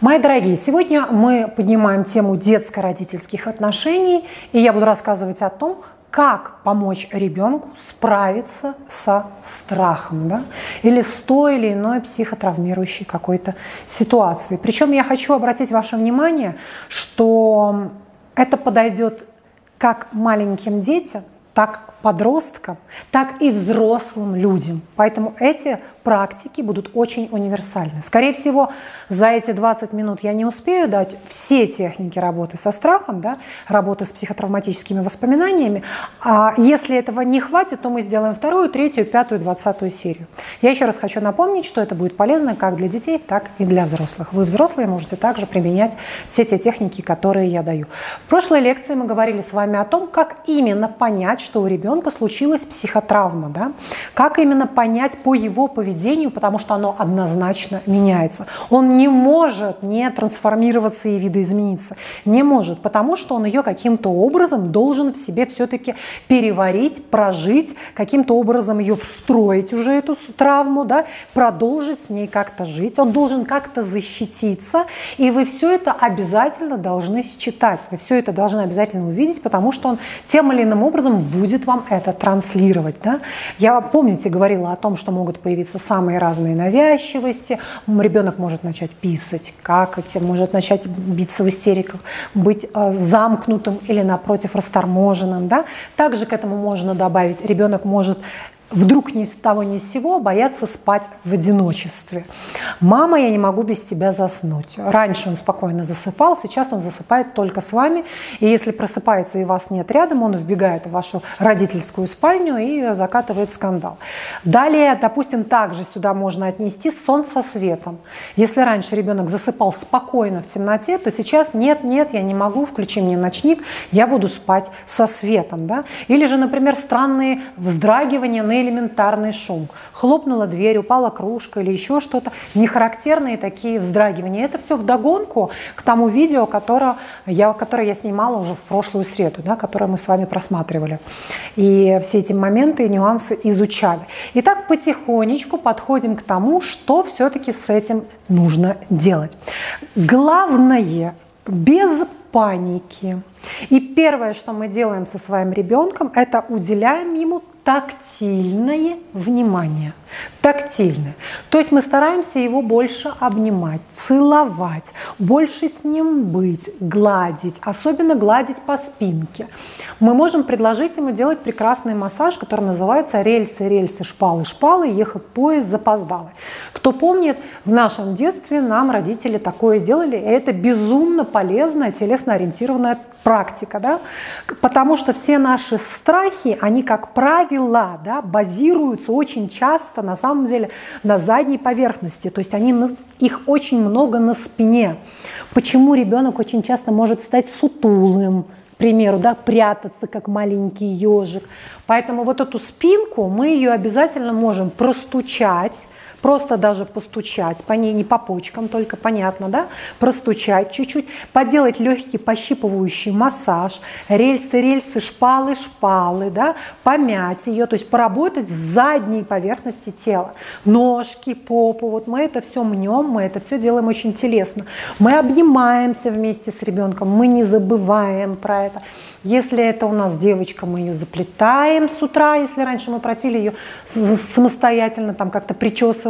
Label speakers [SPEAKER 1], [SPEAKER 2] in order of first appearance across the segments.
[SPEAKER 1] Мои дорогие, сегодня мы поднимаем тему детско-родительских отношений, и я буду рассказывать о том, как помочь ребенку справиться со страхом да? или с той или иной психотравмирующей какой-то ситуацией. Причем я хочу обратить ваше внимание, что это подойдет как маленьким детям, так подросткам, так и взрослым людям. Поэтому эти практики будут очень универсальны. Скорее всего, за эти 20 минут я не успею дать все техники работы со страхом, да, работы с психотравматическими воспоминаниями. А если этого не хватит, то мы сделаем вторую, третью, пятую, двадцатую серию. Я еще раз хочу напомнить, что это будет полезно как для детей, так и для взрослых. Вы, взрослые, можете также применять все те техники, которые я даю. В прошлой лекции мы говорили с вами о том, как именно понять, что у ребенка случилась психотравма, да? как именно понять по его поведению, поведению, потому что оно однозначно меняется. Он не может не трансформироваться и видоизмениться. Не может, потому что он ее каким-то образом должен в себе все-таки переварить, прожить, каким-то образом ее встроить уже эту травму, да, продолжить с ней как-то жить. Он должен как-то защититься, и вы все это обязательно должны считать. Вы все это должны обязательно увидеть, потому что он тем или иным образом будет вам это транслировать. Да? Я, помните, говорила о том, что могут появиться самые разные навязчивости. Ребенок может начать писать, какать, может начать биться в истериках, быть э, замкнутым или, напротив, расторможенным. Да? Также к этому можно добавить, ребенок может вдруг ни с того ни с сего боятся спать в одиночестве. «Мама, я не могу без тебя заснуть». Раньше он спокойно засыпал, сейчас он засыпает только с вами. И если просыпается и вас нет рядом, он вбегает в вашу родительскую спальню и закатывает скандал. Далее, допустим, также сюда можно отнести сон со светом. Если раньше ребенок засыпал спокойно в темноте, то сейчас нет, нет, я не могу, включи мне ночник, я буду спать со светом. Да? Или же, например, странные вздрагивания на элементарный шум. Хлопнула дверь, упала кружка или еще что-то. Нехарактерные такие вздрагивания. Это все вдогонку к тому видео, которое я, которое я снимала уже в прошлую среду, да, которое мы с вами просматривали. И все эти моменты и нюансы изучали. Итак, потихонечку подходим к тому, что все-таки с этим нужно делать. Главное, без паники. И первое, что мы делаем со своим ребенком, это уделяем ему тактильное внимание. Тактильное. То есть мы стараемся его больше обнимать, целовать, больше с ним быть, гладить, особенно гладить по спинке. Мы можем предложить ему делать прекрасный массаж, который называется рельсы, рельсы, шпалы, шпалы, ехать поезд запоздалый. Кто помнит, в нашем детстве нам родители такое делали, и это безумно полезная телесно-ориентированная практика, да? потому что все наши страхи, они, как правило, да, базируются очень часто, на самом деле, на задней поверхности, то есть они, их очень много на спине. Почему ребенок очень часто может стать сутулым, к примеру, да, прятаться, как маленький ежик. Поэтому вот эту спинку мы ее обязательно можем простучать, просто даже постучать по ней, не по почкам, только понятно, да, простучать чуть-чуть, поделать легкий пощипывающий массаж, рельсы, рельсы, шпалы, шпалы, да, помять ее, то есть поработать с задней поверхности тела, ножки, попу, вот мы это все мнем, мы это все делаем очень телесно. Мы обнимаемся вместе с ребенком, мы не забываем про это. Если это у нас девочка, мы ее заплетаем с утра, если раньше мы просили ее самостоятельно там как-то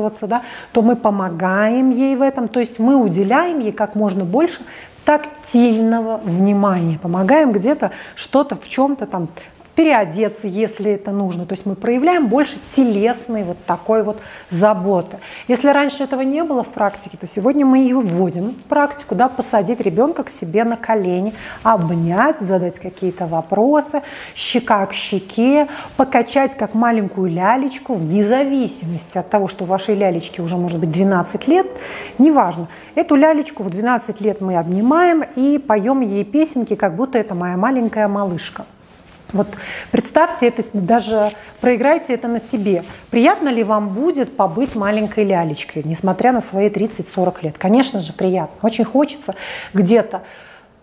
[SPEAKER 1] причесываться, да, то мы помогаем ей в этом, то есть мы уделяем ей как можно больше тактильного внимания, помогаем где-то что-то в чем-то там переодеться, если это нужно. То есть мы проявляем больше телесной вот такой вот заботы. Если раньше этого не было в практике, то сегодня мы ее вводим в практику, да, посадить ребенка к себе на колени, обнять, задать какие-то вопросы, щека к щеке, покачать как маленькую лялечку, вне зависимости от того, что вашей лялечки уже может быть 12 лет, неважно. Эту лялечку в 12 лет мы обнимаем и поем ей песенки, как будто это моя маленькая малышка. Вот представьте это, даже проиграйте это на себе. Приятно ли вам будет побыть маленькой лялечкой, несмотря на свои 30-40 лет? Конечно же, приятно. Очень хочется где-то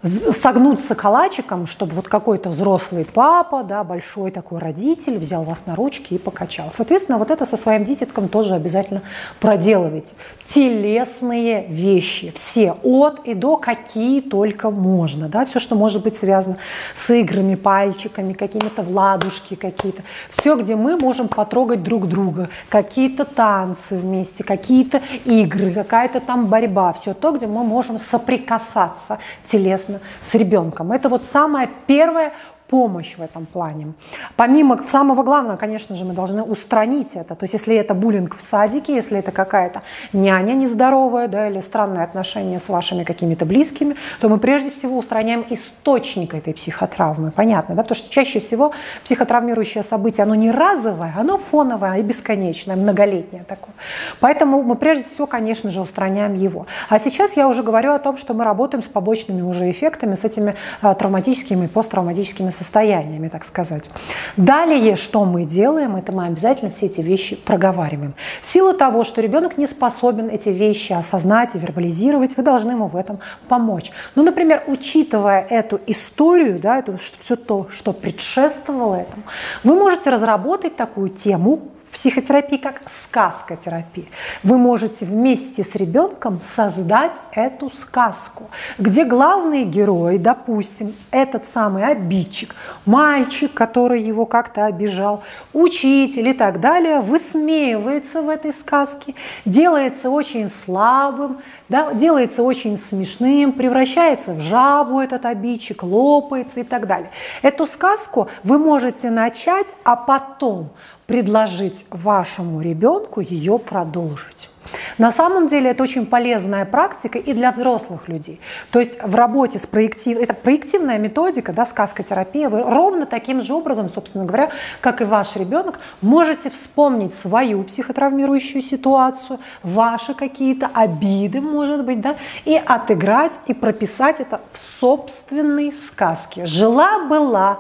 [SPEAKER 1] согнуться калачиком, чтобы вот какой-то взрослый папа, да, большой такой родитель взял вас на ручки и покачал. Соответственно, вот это со своим дитятком тоже обязательно проделывайте. Телесные вещи, все, от и до, какие только можно, да, все, что может быть связано с играми, пальчиками, какими-то владушки какие-то, все, где мы можем потрогать друг друга, какие-то танцы вместе, какие-то игры, какая-то там борьба, все то, где мы можем соприкасаться телесно непосредственно с ребенком. Это вот самое первое помощь в этом плане. Помимо самого главного, конечно же, мы должны устранить это. То есть если это буллинг в садике, если это какая-то няня нездоровая, да, или странные отношения с вашими какими-то близкими, то мы прежде всего устраняем источник этой психотравмы. Понятно, да? Потому что чаще всего психотравмирующее событие, оно не разовое, оно фоновое и бесконечное, многолетнее такое. Поэтому мы прежде всего, конечно же, устраняем его. А сейчас я уже говорю о том, что мы работаем с побочными уже эффектами, с этими а, травматическими и посттравматическими состояниями, так сказать. Далее, что мы делаем, это мы обязательно все эти вещи проговариваем. В силу того, что ребенок не способен эти вещи осознать и вербализировать, вы должны ему в этом помочь. Ну, например, учитывая эту историю, да, это все то, что предшествовало этому, вы можете разработать такую тему психотерапии как сказкотерапия. Вы можете вместе с ребенком создать эту сказку, где главный герой, допустим, этот самый обидчик, мальчик, который его как-то обижал, учитель и так далее, высмеивается в этой сказке, делается очень слабым, да, делается очень смешным, превращается в жабу этот обидчик, лопается и так далее. Эту сказку вы можете начать, а потом предложить вашему ребенку ее продолжить. На самом деле это очень полезная практика и для взрослых людей. То есть в работе с проективной, это проективная методика, да, сказкотерапия, вы ровно таким же образом, собственно говоря, как и ваш ребенок, можете вспомнить свою психотравмирующую ситуацию, ваши какие-то обиды, может быть, да, и отыграть и прописать это в собственной сказке. Жила-была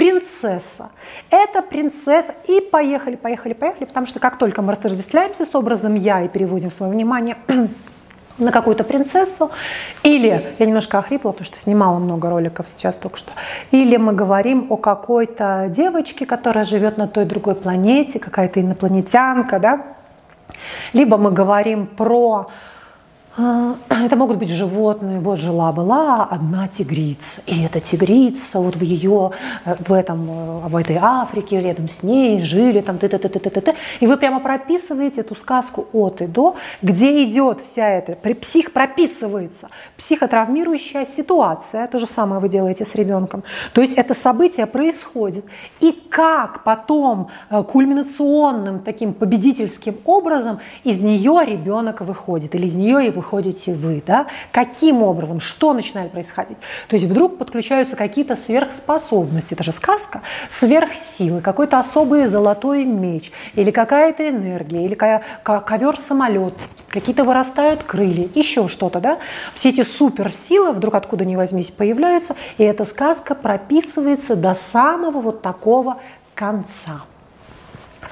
[SPEAKER 1] принцесса. Это принцесса. И поехали, поехали, поехали, потому что как только мы растождествляемся с образом «я» и переводим свое внимание на какую-то принцессу, или, я немножко охрипла, потому что снимала много роликов сейчас только что, или мы говорим о какой-то девочке, которая живет на той другой планете, какая-то инопланетянка, да, либо мы говорим про это могут быть животные. Вот жила-была одна тигрица. И эта тигрица, вот в ее, э, в, этом, э, в этой Африке, рядом с ней жили там т т т т т т И вы прямо прописываете эту сказку от и до, где идет вся эта, псих прописывается психотравмирующая ситуация. То же самое вы делаете с ребенком. То есть это событие происходит. И как потом э, кульминационным таким победительским образом из нее ребенок выходит, или из нее его выходите вы, да? Каким образом, что начинает происходить? То есть вдруг подключаются какие-то сверхспособности, это же сказка, сверхсилы, какой-то особый золотой меч, или какая-то энергия, или ковер-самолет, какие-то вырастают крылья, еще что-то, да? Все эти суперсилы вдруг откуда ни возьмись появляются, и эта сказка прописывается до самого вот такого конца.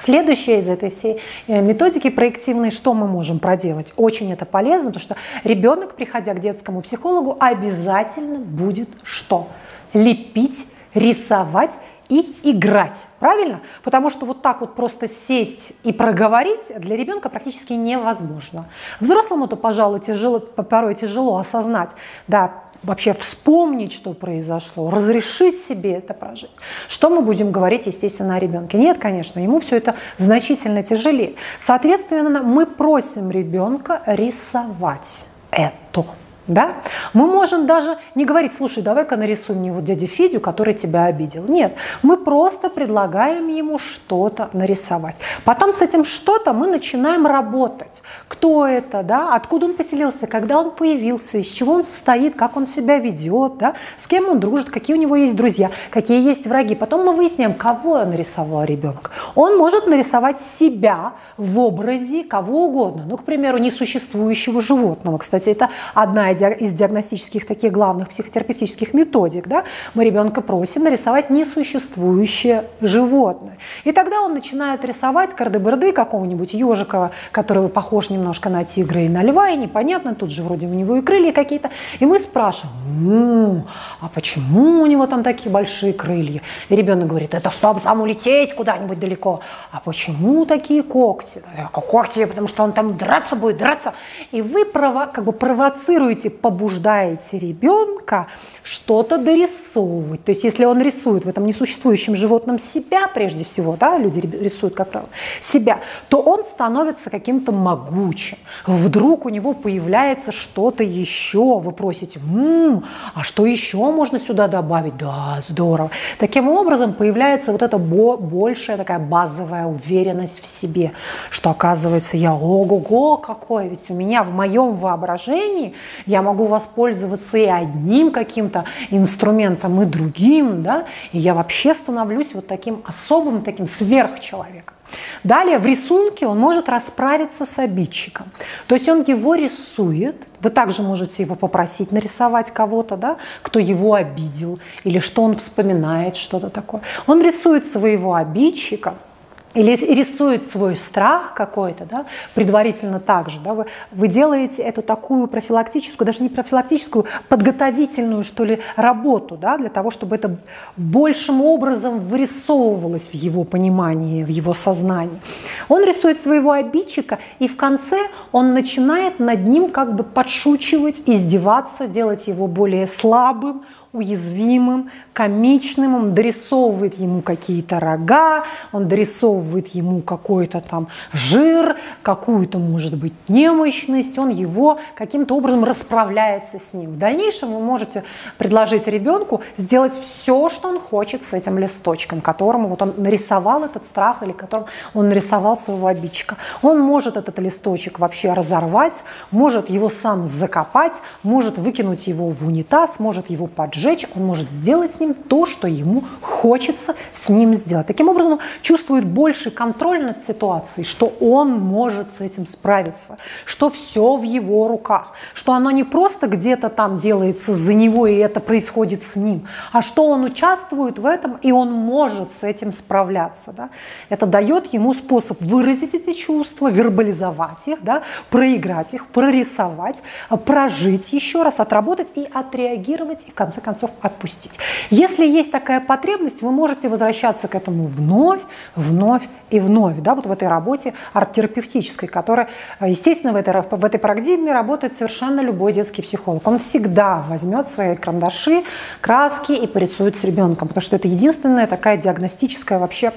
[SPEAKER 1] Следующее из этой всей э, методики проективной, что мы можем проделать? Очень это полезно, потому что ребенок, приходя к детскому психологу, обязательно будет что? Лепить, рисовать и играть. Правильно? Потому что вот так вот просто сесть и проговорить для ребенка практически невозможно. Взрослому-то, пожалуй, тяжело, порой тяжело осознать, да, вообще вспомнить, что произошло, разрешить себе это прожить. Что мы будем говорить, естественно, о ребенке? Нет, конечно, ему все это значительно тяжелее. Соответственно, мы просим ребенка рисовать это. Да? Мы можем даже не говорить, слушай, давай-ка нарисуй мне вот дядю Федю, который тебя обидел. Нет, мы просто предлагаем ему что-то нарисовать. Потом с этим что-то мы начинаем работать. Кто это, да? откуда он поселился, когда он появился, из чего он состоит, как он себя ведет, да? с кем он дружит, какие у него есть друзья, какие есть враги. Потом мы выясняем, кого нарисовал ребенок. Он может нарисовать себя в образе кого угодно. Ну, к примеру, несуществующего животного. Кстати, это одна из диагностических таких главных психотерапевтических методик, да, мы ребенка просим нарисовать несуществующее животное. И тогда он начинает рисовать кардеберды какого-нибудь ежика, который похож немножко на тигра и на льва, и непонятно, тут же вроде у него и крылья какие-то. И мы спрашиваем, а почему у него там такие большие крылья? И ребенок говорит, это чтобы там улететь куда-нибудь далеко. А почему такие когти? Когти, потому что он там драться будет, драться. И вы как бы провоцируете, побуждаете ребенка что-то дорисовывать. То есть если он рисует в этом несуществующем животном себя, прежде всего, да, люди рисуют, как правило, себя, то он становится каким-то могучим. Вдруг у него появляется что-то еще. Вы просите, м-м, а что еще можно сюда добавить? Да, здорово. Таким образом появляется вот эта большая такая базовая уверенность в себе, что оказывается я ого-го какой, ведь у меня в моем воображении я могу воспользоваться и одним каким-то инструментом, и другим, да, и я вообще становлюсь вот таким особым, таким сверхчеловеком. Далее в рисунке он может расправиться с обидчиком. То есть он его рисует, вы также можете его попросить нарисовать кого-то, да, кто его обидел, или что он вспоминает, что-то такое. Он рисует своего обидчика – или рисует свой страх какой-то, да, предварительно также, да, вы, вы делаете эту такую профилактическую, даже не профилактическую, подготовительную, что ли, работу, да, для того, чтобы это большим образом вырисовывалось в его понимании, в его сознании. Он рисует своего обидчика, и в конце он начинает над ним как бы подшучивать, издеваться, делать его более слабым, уязвимым, комичным, он дорисовывает ему какие-то рога, он дорисовывает ему какой-то там жир, какую-то, может быть, немощность, он его каким-то образом расправляется с ним. В дальнейшем вы можете предложить ребенку сделать все, что он хочет с этим листочком, которому вот он нарисовал этот страх или которым он нарисовал своего обидчика. Он может этот листочек вообще разорвать, может его сам закопать, может выкинуть его в унитаз, может его поджечь, сжечь, он может сделать с ним то, что ему хочется с ним сделать. Таким образом, он чувствует больше контроль над ситуацией, что он может с этим справиться, что все в его руках, что оно не просто где-то там делается за него, и это происходит с ним, а что он участвует в этом, и он может с этим справляться. Да? Это дает ему способ выразить эти чувства, вербализовать их, да? проиграть их, прорисовать, прожить еще раз, отработать и отреагировать, и в конце концов концов отпустить. Если есть такая потребность, вы можете возвращаться к этому вновь, вновь и вновь, да, вот в этой работе арт-терапевтической, которая, естественно, в этой, в этой парадигме работает совершенно любой детский психолог. Он всегда возьмет свои карандаши, краски и порисует с ребенком, потому что это единственная такая диагностическая вообще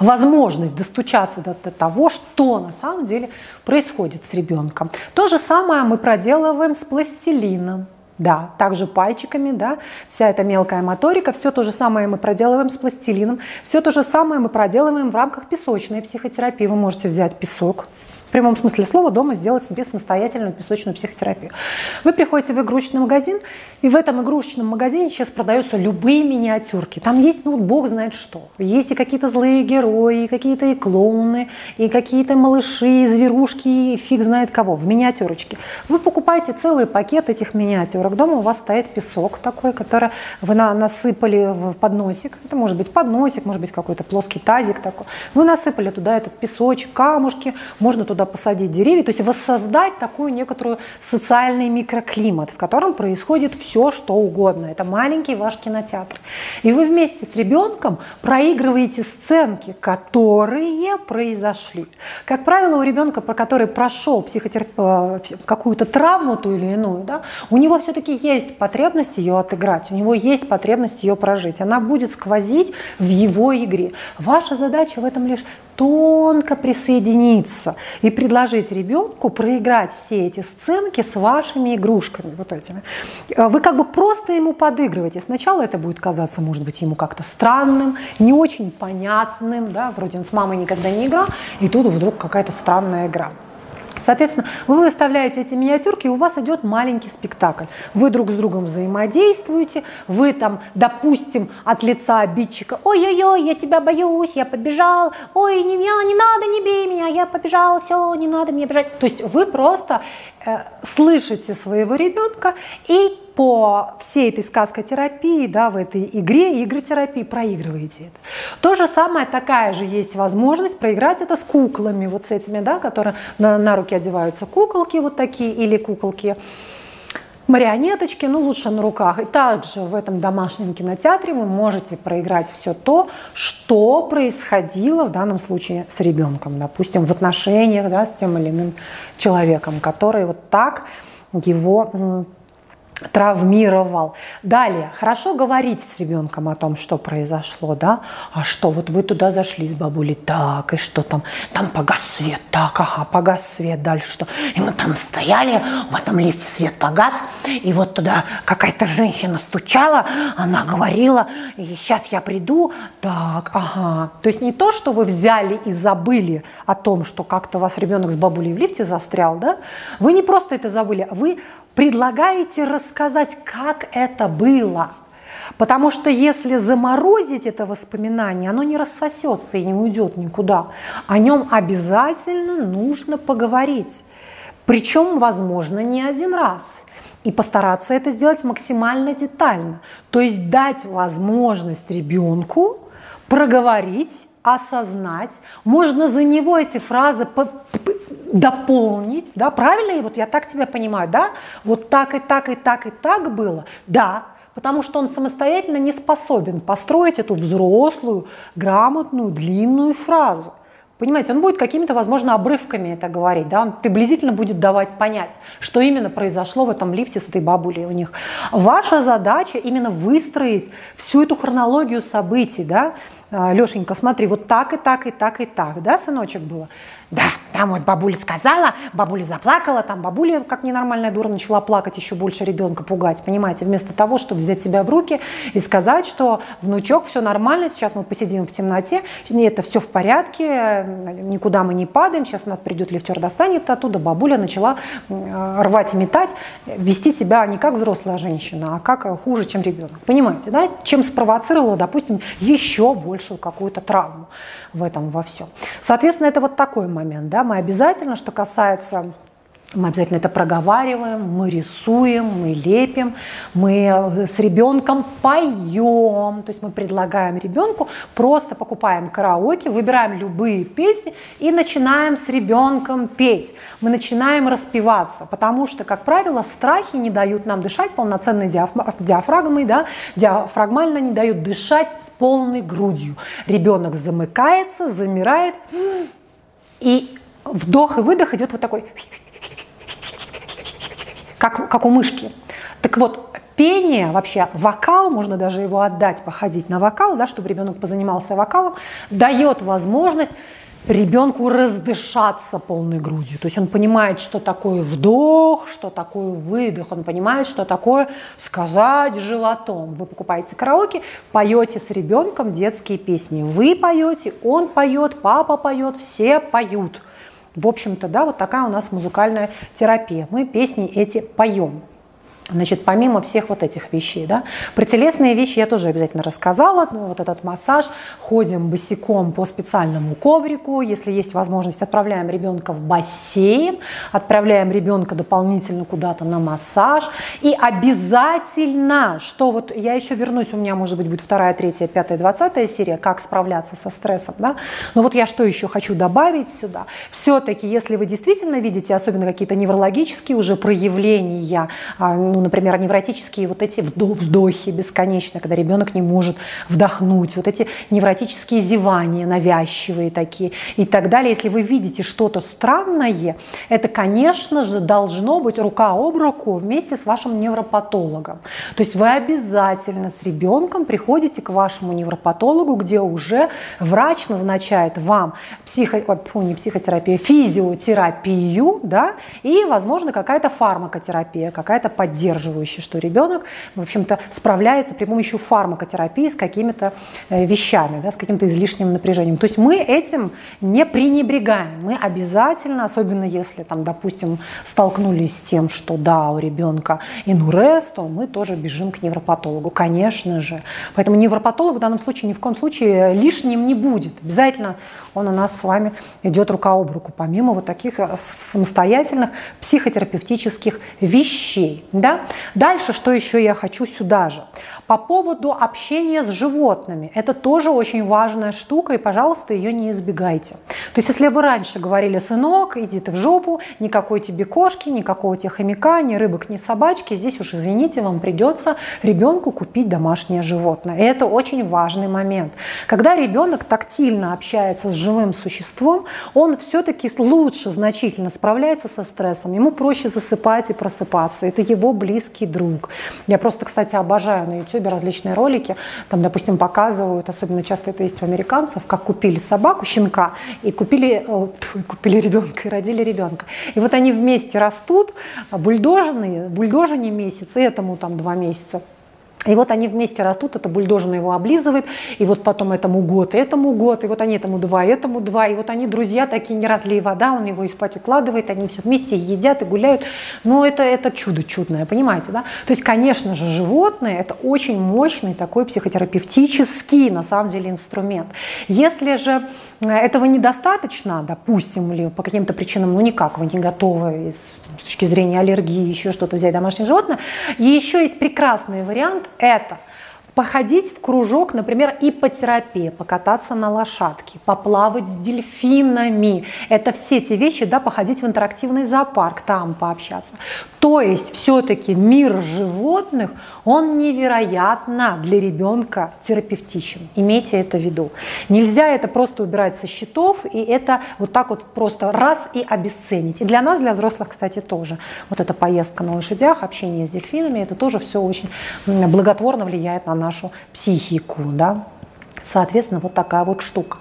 [SPEAKER 1] возможность достучаться до, до того, что на самом деле происходит с ребенком. То же самое мы проделываем с пластилином. Да, также пальчиками, да, вся эта мелкая моторика, все то же самое мы проделываем с пластилином, все то же самое мы проделываем в рамках песочной психотерапии. Вы можете взять песок, в прямом смысле слова дома сделать себе самостоятельную песочную психотерапию. Вы приходите в игрушечный магазин, и в этом игрушечном магазине сейчас продаются любые миниатюрки. Там есть, ну, бог знает что. Есть и какие-то злые герои, и какие-то и клоуны, и какие-то малыши, и зверушки, и фиг знает кого, в миниатюрочке. Вы покупаете целый пакет этих миниатюрок. Дома у вас стоит песок такой, который вы на, насыпали в подносик. Это может быть подносик, может быть какой-то плоский тазик такой. Вы насыпали туда этот песочек, камушки, можно туда туда посадить деревья, то есть воссоздать такую некоторую социальный микроклимат, в котором происходит все, что угодно. Это маленький ваш кинотеатр. И вы вместе с ребенком проигрываете сценки, которые произошли. Как правило, у ребенка, про который прошел психотерап... Э, какую-то травму ту или иную, да, у него все-таки есть потребность ее отыграть, у него есть потребность ее прожить. Она будет сквозить в его игре. Ваша задача в этом лишь тонко присоединиться и предложить ребенку проиграть все эти сценки с вашими игрушками вот этими. Э, вы как бы просто ему подыгрываете. Сначала это будет казаться, может быть, ему как-то странным, не очень понятным, да, вроде он с мамой никогда не играл, и тут вдруг какая-то странная игра. Соответственно, вы выставляете эти миниатюрки, и у вас идет маленький спектакль. Вы друг с другом взаимодействуете, вы там, допустим, от лица обидчика, ой-ой-ой, я тебя боюсь, я побежал, ой, не, не надо, не бей меня, я побежал, все, не надо мне бежать. То есть вы просто слышите своего ребенка и по всей этой сказкотерапии, да, в этой игре, игротерапии проигрываете это. То же самое, такая же есть возможность проиграть это с куклами, вот с этими, да, которые на, на руки одеваются куколки вот такие или куколки марионеточки, ну лучше на руках. И также в этом домашнем кинотеатре вы можете проиграть все то, что происходило в данном случае с ребенком, допустим, в отношениях да, с тем или иным человеком, который вот так его травмировал. Далее, хорошо говорить с ребенком о том, что произошло, да, а что, вот вы туда зашли с бабулей, так, и что там, там погас свет, так, ага, погас свет, дальше что, и мы там стояли, в этом лифте свет погас, и вот туда какая-то женщина стучала, она говорила, и сейчас я приду, так, ага, то есть не то, что вы взяли и забыли о том, что как-то у вас ребенок с бабулей в лифте застрял, да, вы не просто это забыли, вы предлагаете рассказать, как это было. Потому что если заморозить это воспоминание, оно не рассосется и не уйдет никуда. О нем обязательно нужно поговорить. Причем, возможно, не один раз. И постараться это сделать максимально детально. То есть дать возможность ребенку проговорить, осознать. Можно за него эти фразы дополнить, да, правильно? И вот я так тебя понимаю, да? Вот так и так и так и так было, да, потому что он самостоятельно не способен построить эту взрослую, грамотную, длинную фразу. Понимаете, он будет какими-то, возможно, обрывками это говорить, да, он приблизительно будет давать понять, что именно произошло в этом лифте с этой бабулей у них. Ваша задача именно выстроить всю эту хронологию событий, да, Лешенька, смотри, вот так и так и так и так, да, сыночек было? Да, там вот бабуля сказала, бабуля заплакала, там бабуля, как ненормальная дура, начала плакать, еще больше ребенка пугать, понимаете, вместо того, чтобы взять себя в руки и сказать, что внучок, все нормально, сейчас мы посидим в темноте, это все в порядке, никуда мы не падаем, сейчас у нас придет лифтер, достанет оттуда, бабуля начала рвать и метать, вести себя не как взрослая женщина, а как хуже, чем ребенок, понимаете, да, чем спровоцировала, допустим, еще большую какую-то травму в этом во всем. Соответственно, это вот такой момент. Да? Мы обязательно, что касается мы обязательно это проговариваем, мы рисуем, мы лепим, мы э, с ребенком поем. То есть мы предлагаем ребенку, просто покупаем караоке, выбираем любые песни и начинаем с ребенком петь. Мы начинаем распеваться, потому что, как правило, страхи не дают нам дышать полноценной диафрагмой, да, диафрагмально не дают дышать с полной грудью. Ребенок замыкается, замирает, и вдох и выдох идет вот такой как, как у мышки. Так вот, пение, вообще вокал, можно даже его отдать, походить на вокал, да, чтобы ребенок позанимался вокалом, дает возможность ребенку раздышаться полной грудью. То есть он понимает, что такое вдох, что такое выдох, он понимает, что такое сказать животом. Вы покупаете караоке, поете с ребенком детские песни. Вы поете, он поет, папа поет, все поют. В общем-то, да, вот такая у нас музыкальная терапия. Мы песни эти поем. Значит, помимо всех вот этих вещей, да, про телесные вещи я тоже обязательно рассказала. Ну, вот этот массаж, ходим босиком по специальному коврику. Если есть возможность, отправляем ребенка в бассейн, отправляем ребенка дополнительно куда-то на массаж. И обязательно, что вот я еще вернусь, у меня, может быть, будет вторая, третья, пятая, двадцатая серия, как справляться со стрессом, да. Но вот я что еще хочу добавить сюда. Все-таки, если вы действительно видите, особенно какие-то неврологические уже проявления, а, ну, ну, например, невротические вот эти вздохи бесконечно, когда ребенок не может вдохнуть, вот эти невротические зевания навязчивые такие и так далее. Если вы видите что-то странное, это, конечно же, должно быть рука об руку вместе с вашим невропатологом. То есть вы обязательно с ребенком приходите к вашему невропатологу, где уже врач назначает вам психо, о, не психотерапию, физиотерапию, да, и, возможно, какая-то фармакотерапия, какая-то поддержка поддерживающие, что ребенок, в общем-то, справляется при помощи фармакотерапии с какими-то э, вещами, да, с каким-то излишним напряжением. То есть мы этим не пренебрегаем. Мы обязательно, особенно если, там, допустим, столкнулись с тем, что да, у ребенка инурез, то мы тоже бежим к невропатологу, конечно же. Поэтому невропатолог в данном случае ни в коем случае лишним не будет. Обязательно он у нас с вами идет рука об руку, помимо вот таких э, самостоятельных психотерапевтических вещей. Да? Дальше, что еще я хочу сюда же. По поводу общения с животными. Это тоже очень важная штука, и, пожалуйста, ее не избегайте. То есть, если вы раньше говорили, сынок, иди ты в жопу, никакой тебе кошки, никакого тебе хомяка, ни рыбок, ни собачки, здесь уж, извините, вам придется ребенку купить домашнее животное. И это очень важный момент. Когда ребенок тактильно общается с живым существом, он все-таки лучше значительно справляется со стрессом, ему проще засыпать и просыпаться. Это его близкий друг. Я просто, кстати, обожаю на YouTube различные ролики, там, допустим, показывают, особенно часто это есть у американцев, как купили собаку, щенка, и купили, о, купили ребенка, и родили ребенка. И вот они вместе растут, бульдожные, бульдожине месяц, и этому там два месяца. И вот они вместе растут, это бульдожина его облизывает, и вот потом этому год, этому год, и вот они этому два, этому два, и вот они друзья такие, не разлей вода, он его и спать укладывает, они все вместе едят и гуляют. Но это, это чудо чудное, понимаете, да? То есть, конечно же, животные – это очень мощный такой психотерапевтический, на самом деле, инструмент. Если же э, этого недостаточно, допустим, или по каким-то причинам, ну никак, вы не готовы с точки зрения аллергии, еще что-то взять домашнее животное, и еще есть прекрасный вариант это походить в кружок, например, ипотерапия, покататься на лошадке, поплавать с дельфинами. Это все те вещи, да, походить в интерактивный зоопарк, там пообщаться. То есть все-таки мир животных, он невероятно для ребенка терапевтичен. Имейте это в виду. Нельзя это просто убирать со счетов и это вот так вот просто раз и обесценить. И для нас, для взрослых, кстати, тоже. Вот эта поездка на лошадях, общение с дельфинами, это тоже все очень благотворно влияет на нашу психику. Да? Соответственно, вот такая вот штука.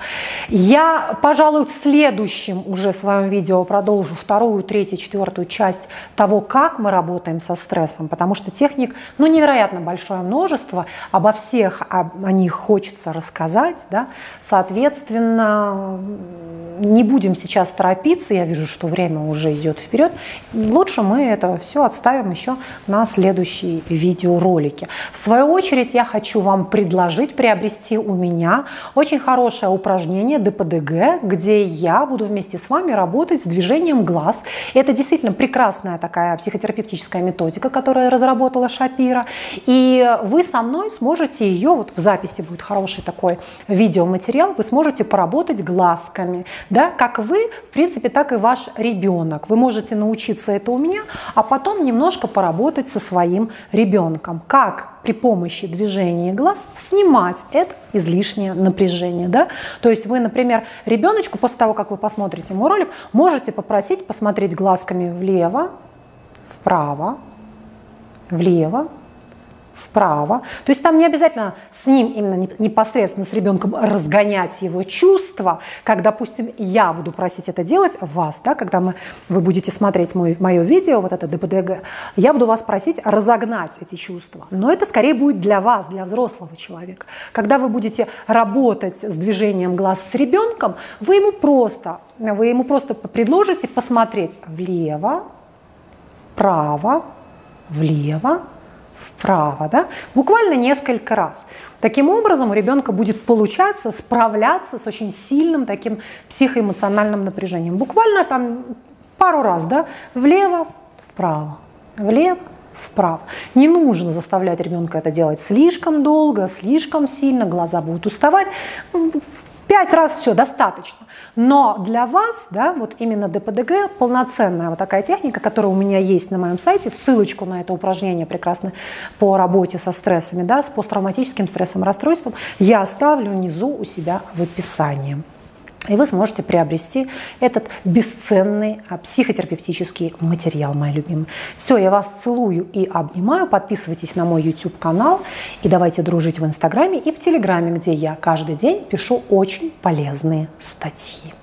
[SPEAKER 1] Я, пожалуй, в следующем уже своем видео продолжу вторую, третью, четвертую часть того, как мы работаем со стрессом, потому что техник, ну, невероятно большое множество, обо всех о, них хочется рассказать, да, соответственно, не будем сейчас торопиться, я вижу, что время уже идет вперед, лучше мы это все отставим еще на следующие видеоролики. В свою очередь я хочу вам предложить приобрести у меня меня очень хорошее упражнение ДПДГ, где я буду вместе с вами работать с движением глаз. Это действительно прекрасная такая психотерапевтическая методика, которую разработала Шапира. И вы со мной сможете ее, вот в записи будет хороший такой видеоматериал, вы сможете поработать глазками. Да? Как вы, в принципе, так и ваш ребенок. Вы можете научиться это у меня, а потом немножко поработать со своим ребенком. Как при помощи движения глаз снимать это излишнее напряжение. Да? То есть вы, например, ребеночку после того, как вы посмотрите мой ролик, можете попросить посмотреть глазками влево, вправо, влево, вправо. То есть там не обязательно с ним именно непосредственно с ребенком разгонять его чувства, как, допустим, я буду просить это делать вас, да, когда мы, вы будете смотреть мой, мое видео, вот это ДПДГ, я буду вас просить разогнать эти чувства. Но это скорее будет для вас, для взрослого человека. Когда вы будете работать с движением глаз с ребенком, вы ему просто, вы ему просто предложите посмотреть влево, вправо, влево, вправо, да? буквально несколько раз. Таким образом, у ребенка будет получаться справляться с очень сильным таким психоэмоциональным напряжением. Буквально там пару раз, да, влево, вправо, влево, вправо. Не нужно заставлять ребенка это делать слишком долго, слишком сильно, глаза будут уставать. Пять раз все достаточно. Но для вас, да, вот именно ДПДГ, полноценная вот такая техника, которая у меня есть на моем сайте, ссылочку на это упражнение прекрасно по работе со стрессами, да, с посттравматическим стрессом, расстройством, я оставлю внизу у себя в описании. И вы сможете приобрести этот бесценный а, психотерапевтический материал, мои любимые. Все, я вас целую и обнимаю. Подписывайтесь на мой YouTube-канал и давайте дружить в Инстаграме и в Телеграме, где я каждый день пишу очень полезные статьи.